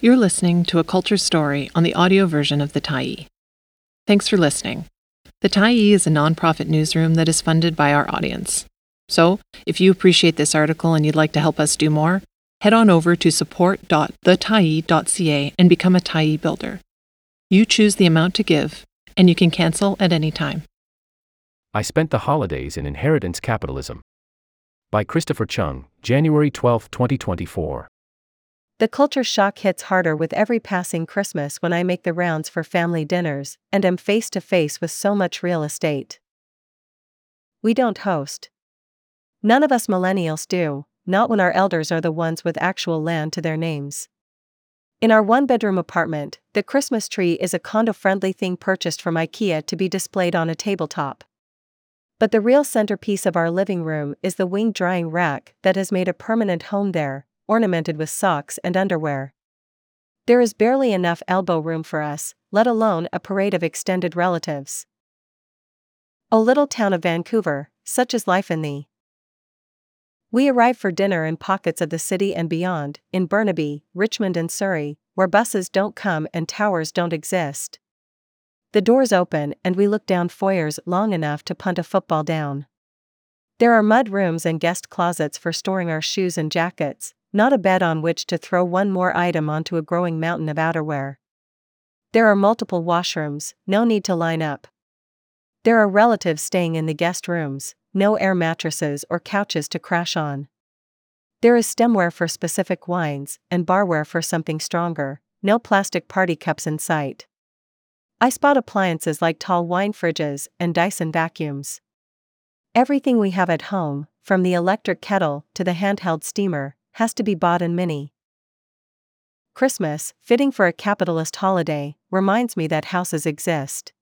You're listening to a culture story on the audio version of The Tyee. Thanks for listening. The Tyee is a nonprofit newsroom that is funded by our audience. So, if you appreciate this article and you'd like to help us do more, head on over to support.thetyee.ca and become a Tyee builder. You choose the amount to give, and you can cancel at any time. I Spent the Holidays in Inheritance Capitalism. By Christopher Cheung, January 12, 2024. The culture shock hits harder with every passing Christmas when I make the rounds for family dinners and am face to face with so much real estate. We don't host. None of us millennials do, not when our elders are the ones with actual land to their names. In our one bedroom apartment, the Christmas tree is a condo friendly thing purchased from IKEA to be displayed on a tabletop. But the real centerpiece of our living room is the wing drying rack that has made a permanent home there, ornamented with socks and underwear. There is barely enough elbow room for us, let alone a parade of extended relatives. O little town of Vancouver, such is life in thee. We arrive for dinner in pockets of the city and beyond, in Burnaby, Richmond, and Surrey, where buses don't come and towers don't exist. The doors open and we look down foyers long enough to punt a football down. There are mud rooms and guest closets for storing our shoes and jackets, not a bed on which to throw one more item onto a growing mountain of outerwear. There are multiple washrooms, no need to line up. There are relatives staying in the guest rooms, no air mattresses or couches to crash on. There is stemware for specific wines and barware for something stronger, no plastic party cups in sight. I spot appliances like tall wine fridges and Dyson vacuums. Everything we have at home, from the electric kettle to the handheld steamer, has to be bought in mini. Christmas, fitting for a capitalist holiday, reminds me that houses exist.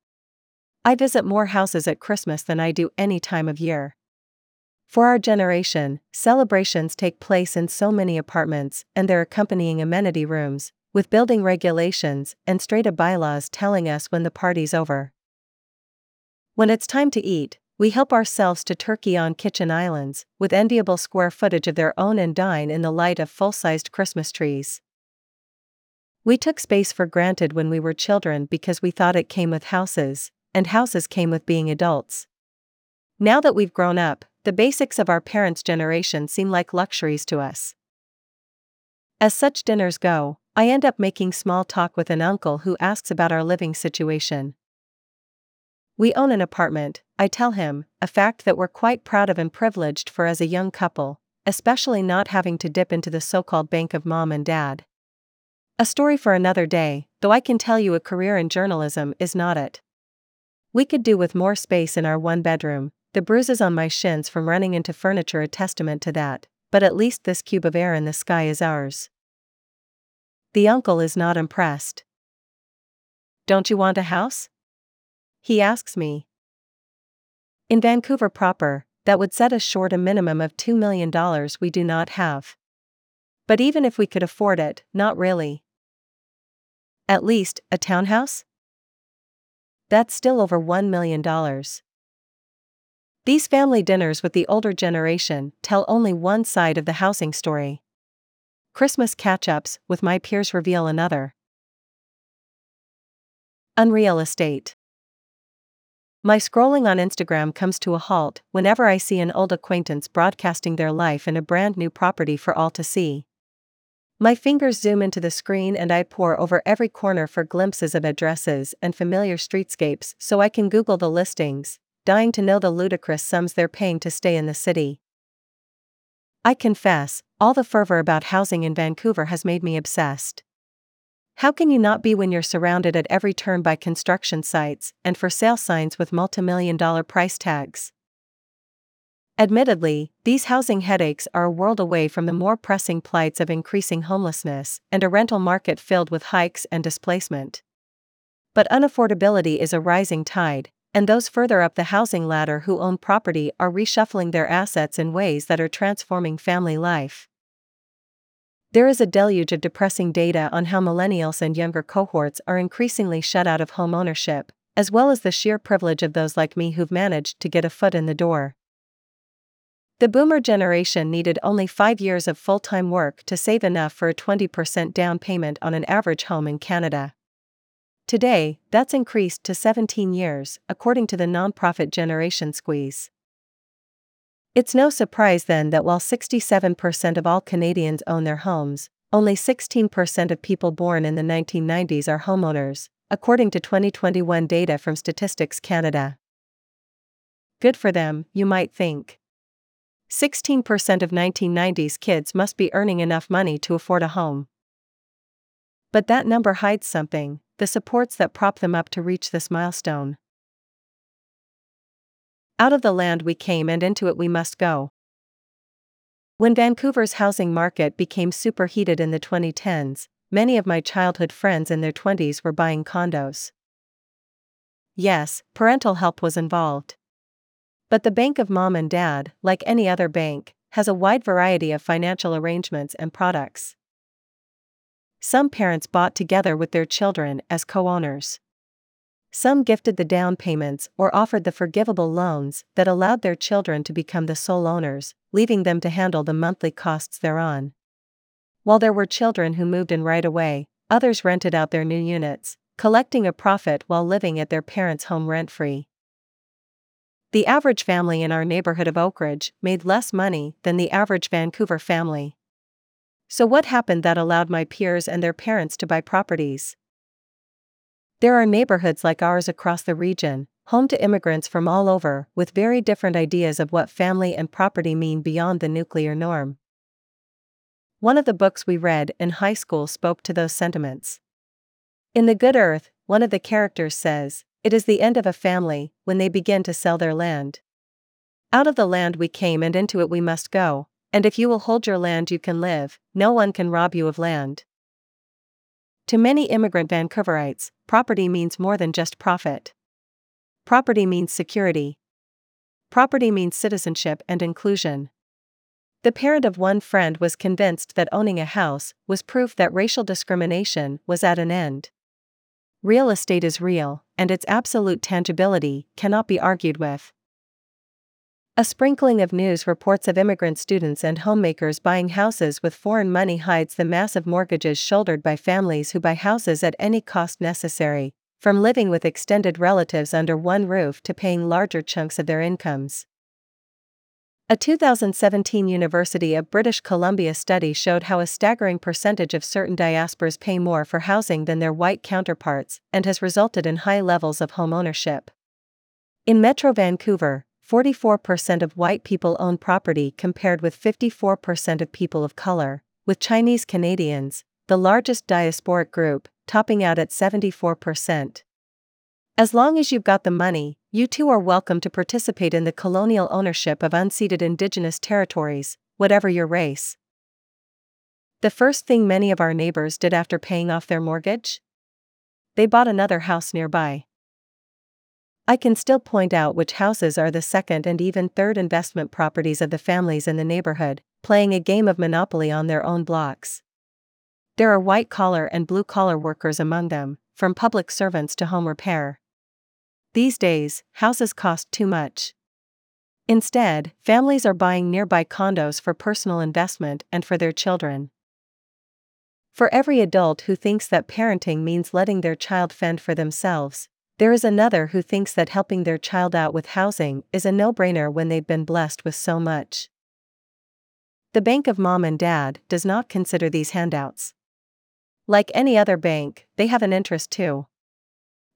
I visit more houses at Christmas than I do any time of year. For our generation, celebrations take place in so many apartments and their accompanying amenity rooms, with building regulations and straight up bylaws telling us when the party's over. When it's time to eat, we help ourselves to turkey on kitchen islands, with enviable square footage of their own and dine in the light of full sized Christmas trees. We took space for granted when we were children because we thought it came with houses, and houses came with being adults. Now that we've grown up, the basics of our parents' generation seem like luxuries to us. As such dinners go, I end up making small talk with an uncle who asks about our living situation. We own an apartment, I tell him, a fact that we're quite proud of and privileged for as a young couple, especially not having to dip into the so called bank of mom and dad. A story for another day, though I can tell you a career in journalism is not it. We could do with more space in our one bedroom, the bruises on my shins from running into furniture a testament to that, but at least this cube of air in the sky is ours. The uncle is not impressed. Don't you want a house? He asks me. In Vancouver proper, that would set us short a minimum of $2 million we do not have. But even if we could afford it, not really. At least, a townhouse? That's still over $1 million. These family dinners with the older generation tell only one side of the housing story. Christmas catch ups with my peers reveal another. Unreal Estate my scrolling on Instagram comes to a halt whenever I see an old acquaintance broadcasting their life in a brand new property for all to see. My fingers zoom into the screen and I pore over every corner for glimpses of addresses and familiar streetscapes so I can Google the listings, dying to know the ludicrous sums they're paying to stay in the city. I confess, all the fervor about housing in Vancouver has made me obsessed. How can you not be when you're surrounded at every turn by construction sites and for sale signs with multi-million dollar price tags? Admittedly, these housing headaches are a world away from the more pressing plights of increasing homelessness and a rental market filled with hikes and displacement. But unaffordability is a rising tide, and those further up the housing ladder who own property are reshuffling their assets in ways that are transforming family life. There is a deluge of depressing data on how millennials and younger cohorts are increasingly shut out of home ownership, as well as the sheer privilege of those like me who've managed to get a foot in the door. The boomer generation needed only five years of full time work to save enough for a 20% down payment on an average home in Canada. Today, that's increased to 17 years, according to the nonprofit Generation Squeeze. It's no surprise then that while 67% of all Canadians own their homes, only 16% of people born in the 1990s are homeowners, according to 2021 data from Statistics Canada. Good for them, you might think. 16% of 1990s kids must be earning enough money to afford a home. But that number hides something the supports that prop them up to reach this milestone. Out of the land we came and into it we must go. When Vancouver's housing market became superheated in the 2010s, many of my childhood friends in their 20s were buying condos. Yes, parental help was involved. But the bank of mom and dad, like any other bank, has a wide variety of financial arrangements and products. Some parents bought together with their children as co owners. Some gifted the down payments or offered the forgivable loans that allowed their children to become the sole owners, leaving them to handle the monthly costs thereon. While there were children who moved in right away, others rented out their new units, collecting a profit while living at their parents' home rent free. The average family in our neighborhood of Oakridge made less money than the average Vancouver family. So, what happened that allowed my peers and their parents to buy properties? There are neighborhoods like ours across the region, home to immigrants from all over, with very different ideas of what family and property mean beyond the nuclear norm. One of the books we read in high school spoke to those sentiments. In The Good Earth, one of the characters says, It is the end of a family when they begin to sell their land. Out of the land we came and into it we must go, and if you will hold your land, you can live, no one can rob you of land. To many immigrant Vancouverites, property means more than just profit. Property means security. Property means citizenship and inclusion. The parent of one friend was convinced that owning a house was proof that racial discrimination was at an end. Real estate is real, and its absolute tangibility cannot be argued with. A sprinkling of news reports of immigrant students and homemakers buying houses with foreign money hides the massive mortgages shouldered by families who buy houses at any cost necessary, from living with extended relatives under one roof to paying larger chunks of their incomes. A 2017 University of British Columbia study showed how a staggering percentage of certain diasporas pay more for housing than their white counterparts and has resulted in high levels of home ownership. In Metro Vancouver, 44% of white people own property compared with 54% of people of color, with Chinese Canadians, the largest diasporic group, topping out at 74%. As long as you've got the money, you too are welcome to participate in the colonial ownership of unceded Indigenous territories, whatever your race. The first thing many of our neighbors did after paying off their mortgage? They bought another house nearby. I can still point out which houses are the second and even third investment properties of the families in the neighborhood, playing a game of monopoly on their own blocks. There are white collar and blue collar workers among them, from public servants to home repair. These days, houses cost too much. Instead, families are buying nearby condos for personal investment and for their children. For every adult who thinks that parenting means letting their child fend for themselves, there is another who thinks that helping their child out with housing is a no brainer when they've been blessed with so much. The Bank of Mom and Dad does not consider these handouts. Like any other bank, they have an interest too.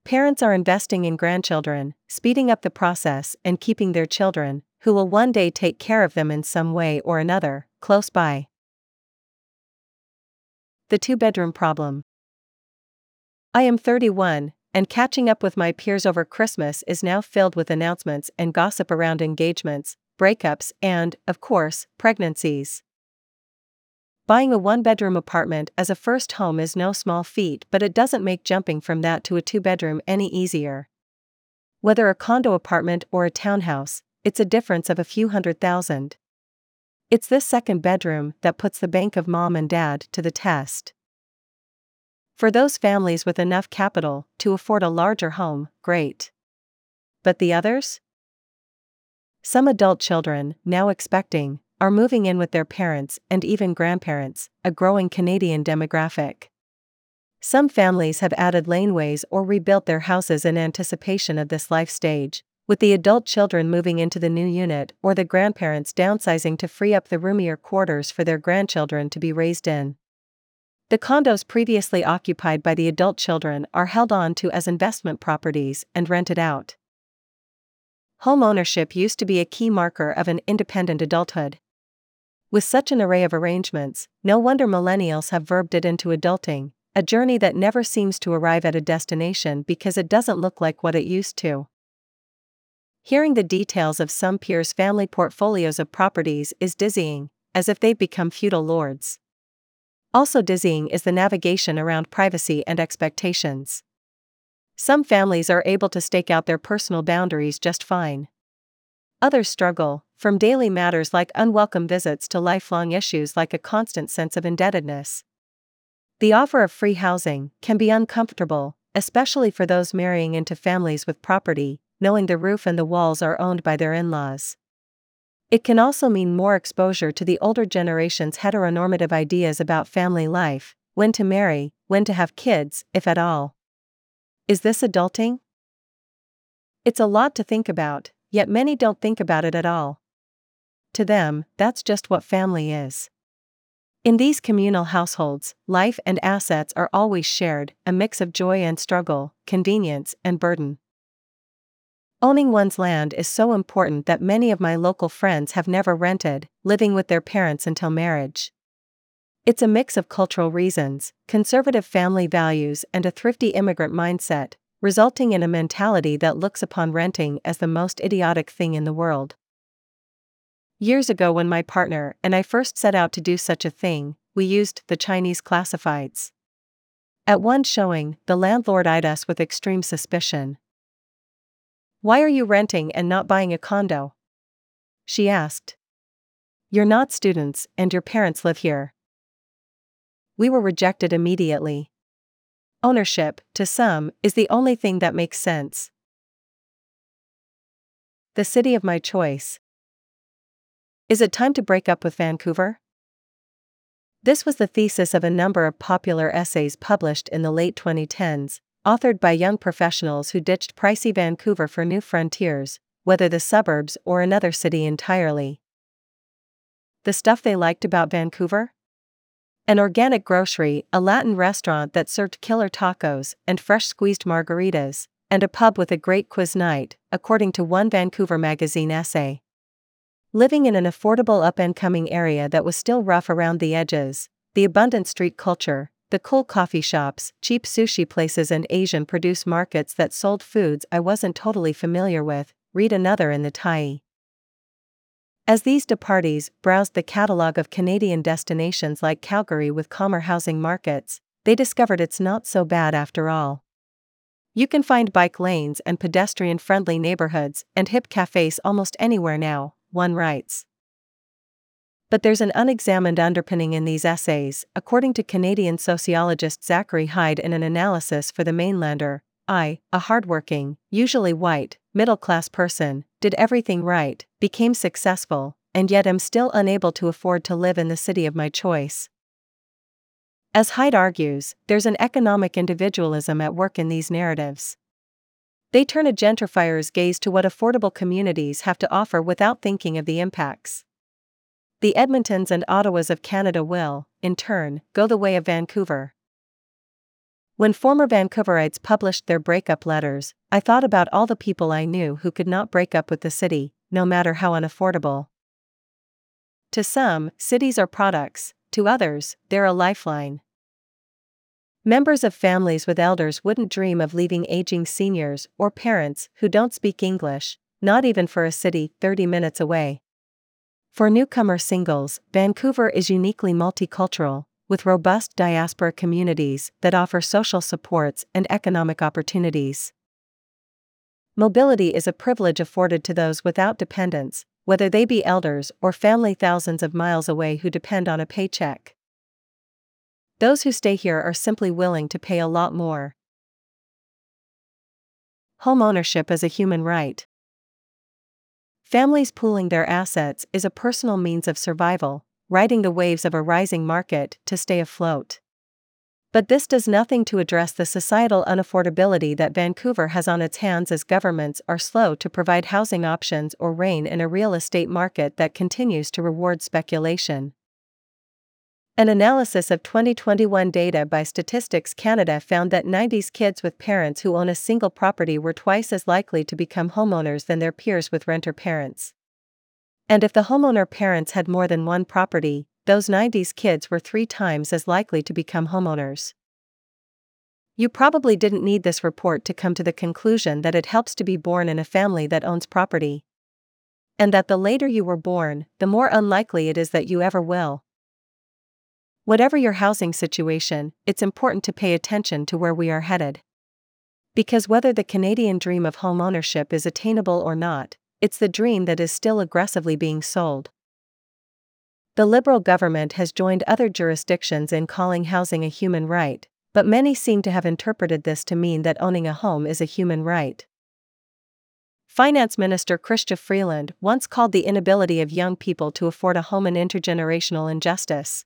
Parents are investing in grandchildren, speeding up the process and keeping their children, who will one day take care of them in some way or another, close by. The two bedroom problem. I am 31, and catching up with my peers over Christmas is now filled with announcements and gossip around engagements, breakups, and, of course, pregnancies. Buying a one bedroom apartment as a first home is no small feat, but it doesn't make jumping from that to a two bedroom any easier. Whether a condo apartment or a townhouse, it's a difference of a few hundred thousand. It's this second bedroom that puts the bank of mom and dad to the test. For those families with enough capital to afford a larger home, great. But the others? Some adult children, now expecting, are moving in with their parents and even grandparents, a growing Canadian demographic. Some families have added laneways or rebuilt their houses in anticipation of this life stage, with the adult children moving into the new unit or the grandparents downsizing to free up the roomier quarters for their grandchildren to be raised in. The condos previously occupied by the adult children are held on to as investment properties and rented out. Home ownership used to be a key marker of an independent adulthood. With such an array of arrangements, no wonder millennials have verbed it into adulting, a journey that never seems to arrive at a destination because it doesn't look like what it used to. Hearing the details of some peers' family portfolios of properties is dizzying, as if they've become feudal lords. Also dizzying is the navigation around privacy and expectations. Some families are able to stake out their personal boundaries just fine. Others struggle, from daily matters like unwelcome visits to lifelong issues like a constant sense of indebtedness. The offer of free housing can be uncomfortable, especially for those marrying into families with property, knowing the roof and the walls are owned by their in laws. It can also mean more exposure to the older generation's heteronormative ideas about family life, when to marry, when to have kids, if at all. Is this adulting? It's a lot to think about, yet many don't think about it at all. To them, that's just what family is. In these communal households, life and assets are always shared, a mix of joy and struggle, convenience and burden. Owning one's land is so important that many of my local friends have never rented, living with their parents until marriage. It's a mix of cultural reasons, conservative family values, and a thrifty immigrant mindset, resulting in a mentality that looks upon renting as the most idiotic thing in the world. Years ago, when my partner and I first set out to do such a thing, we used the Chinese classifieds. At one showing, the landlord eyed us with extreme suspicion. Why are you renting and not buying a condo? She asked. You're not students, and your parents live here. We were rejected immediately. Ownership, to some, is the only thing that makes sense. The city of my choice. Is it time to break up with Vancouver? This was the thesis of a number of popular essays published in the late 2010s, authored by young professionals who ditched pricey Vancouver for new frontiers, whether the suburbs or another city entirely. The stuff they liked about Vancouver? An organic grocery, a Latin restaurant that served killer tacos and fresh squeezed margaritas, and a pub with a great quiz night, according to one Vancouver magazine essay. Living in an affordable up and coming area that was still rough around the edges, the abundant street culture, the cool coffee shops, cheap sushi places, and Asian produce markets that sold foods I wasn't totally familiar with, read another in the Tyee. As these departees browsed the catalogue of Canadian destinations like Calgary with calmer housing markets, they discovered it's not so bad after all. You can find bike lanes and pedestrian friendly neighborhoods and hip cafes almost anywhere now, one writes. But there's an unexamined underpinning in these essays, according to Canadian sociologist Zachary Hyde in an analysis for the Mainlander. I, a hardworking, usually white, middle class person, did everything right, became successful, and yet am still unable to afford to live in the city of my choice. As Hyde argues, there's an economic individualism at work in these narratives. They turn a gentrifier's gaze to what affordable communities have to offer without thinking of the impacts. The Edmontons and Ottawas of Canada will, in turn, go the way of Vancouver. When former Vancouverites published their breakup letters, I thought about all the people I knew who could not break up with the city, no matter how unaffordable. To some, cities are products, to others, they're a lifeline. Members of families with elders wouldn't dream of leaving aging seniors or parents who don't speak English, not even for a city 30 minutes away. For newcomer singles, Vancouver is uniquely multicultural, with robust diaspora communities that offer social supports and economic opportunities. Mobility is a privilege afforded to those without dependents, whether they be elders or family thousands of miles away who depend on a paycheck. Those who stay here are simply willing to pay a lot more. Home ownership is a human right. Families pooling their assets is a personal means of survival, riding the waves of a rising market to stay afloat. But this does nothing to address the societal unaffordability that Vancouver has on its hands as governments are slow to provide housing options or rein in a real estate market that continues to reward speculation. An analysis of 2021 data by Statistics Canada found that 90s kids with parents who own a single property were twice as likely to become homeowners than their peers with renter parents. And if the homeowner parents had more than one property, those 90s kids were three times as likely to become homeowners. You probably didn't need this report to come to the conclusion that it helps to be born in a family that owns property. And that the later you were born, the more unlikely it is that you ever will. Whatever your housing situation, it's important to pay attention to where we are headed. Because whether the Canadian dream of home ownership is attainable or not, it's the dream that is still aggressively being sold. The Liberal government has joined other jurisdictions in calling housing a human right, but many seem to have interpreted this to mean that owning a home is a human right. Finance Minister Chrystia Freeland once called the inability of young people to afford a home an intergenerational injustice.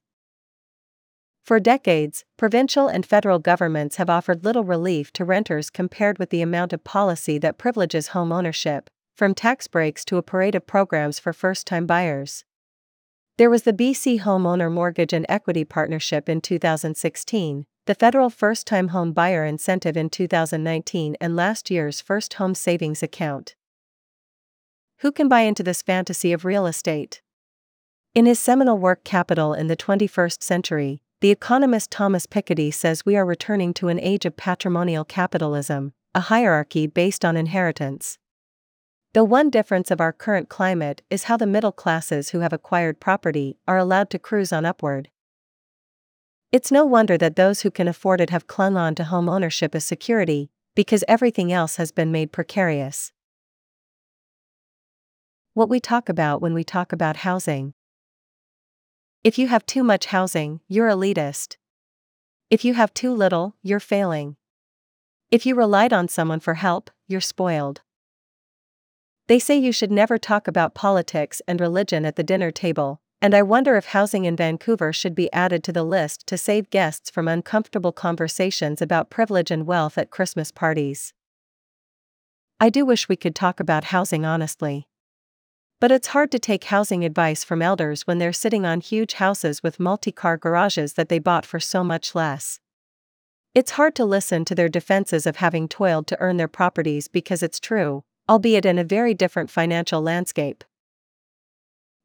For decades, provincial and federal governments have offered little relief to renters compared with the amount of policy that privileges home ownership, from tax breaks to a parade of programs for first time buyers. There was the BC Homeowner Mortgage and Equity Partnership in 2016, the federal first time home buyer incentive in 2019, and last year's first home savings account. Who can buy into this fantasy of real estate? In his seminal work Capital in the 21st Century, the economist Thomas Piketty says we are returning to an age of patrimonial capitalism, a hierarchy based on inheritance. The one difference of our current climate is how the middle classes who have acquired property are allowed to cruise on upward. It's no wonder that those who can afford it have clung on to home ownership as security, because everything else has been made precarious. What we talk about when we talk about housing. If you have too much housing, you're elitist. If you have too little, you're failing. If you relied on someone for help, you're spoiled. They say you should never talk about politics and religion at the dinner table, and I wonder if housing in Vancouver should be added to the list to save guests from uncomfortable conversations about privilege and wealth at Christmas parties. I do wish we could talk about housing honestly. But it's hard to take housing advice from elders when they're sitting on huge houses with multi car garages that they bought for so much less. It's hard to listen to their defenses of having toiled to earn their properties because it's true, albeit in a very different financial landscape.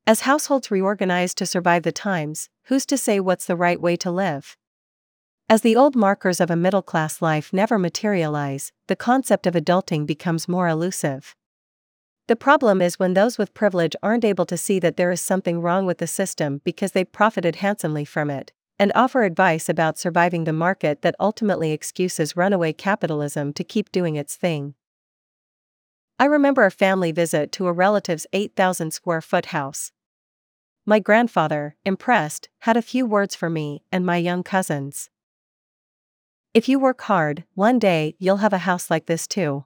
As households reorganize to survive the times, who's to say what's the right way to live? As the old markers of a middle class life never materialize, the concept of adulting becomes more elusive. The problem is when those with privilege aren't able to see that there is something wrong with the system because they profited handsomely from it, and offer advice about surviving the market that ultimately excuses runaway capitalism to keep doing its thing. I remember a family visit to a relative's 8,000 square foot house. My grandfather, impressed, had a few words for me and my young cousins. If you work hard, one day you'll have a house like this too.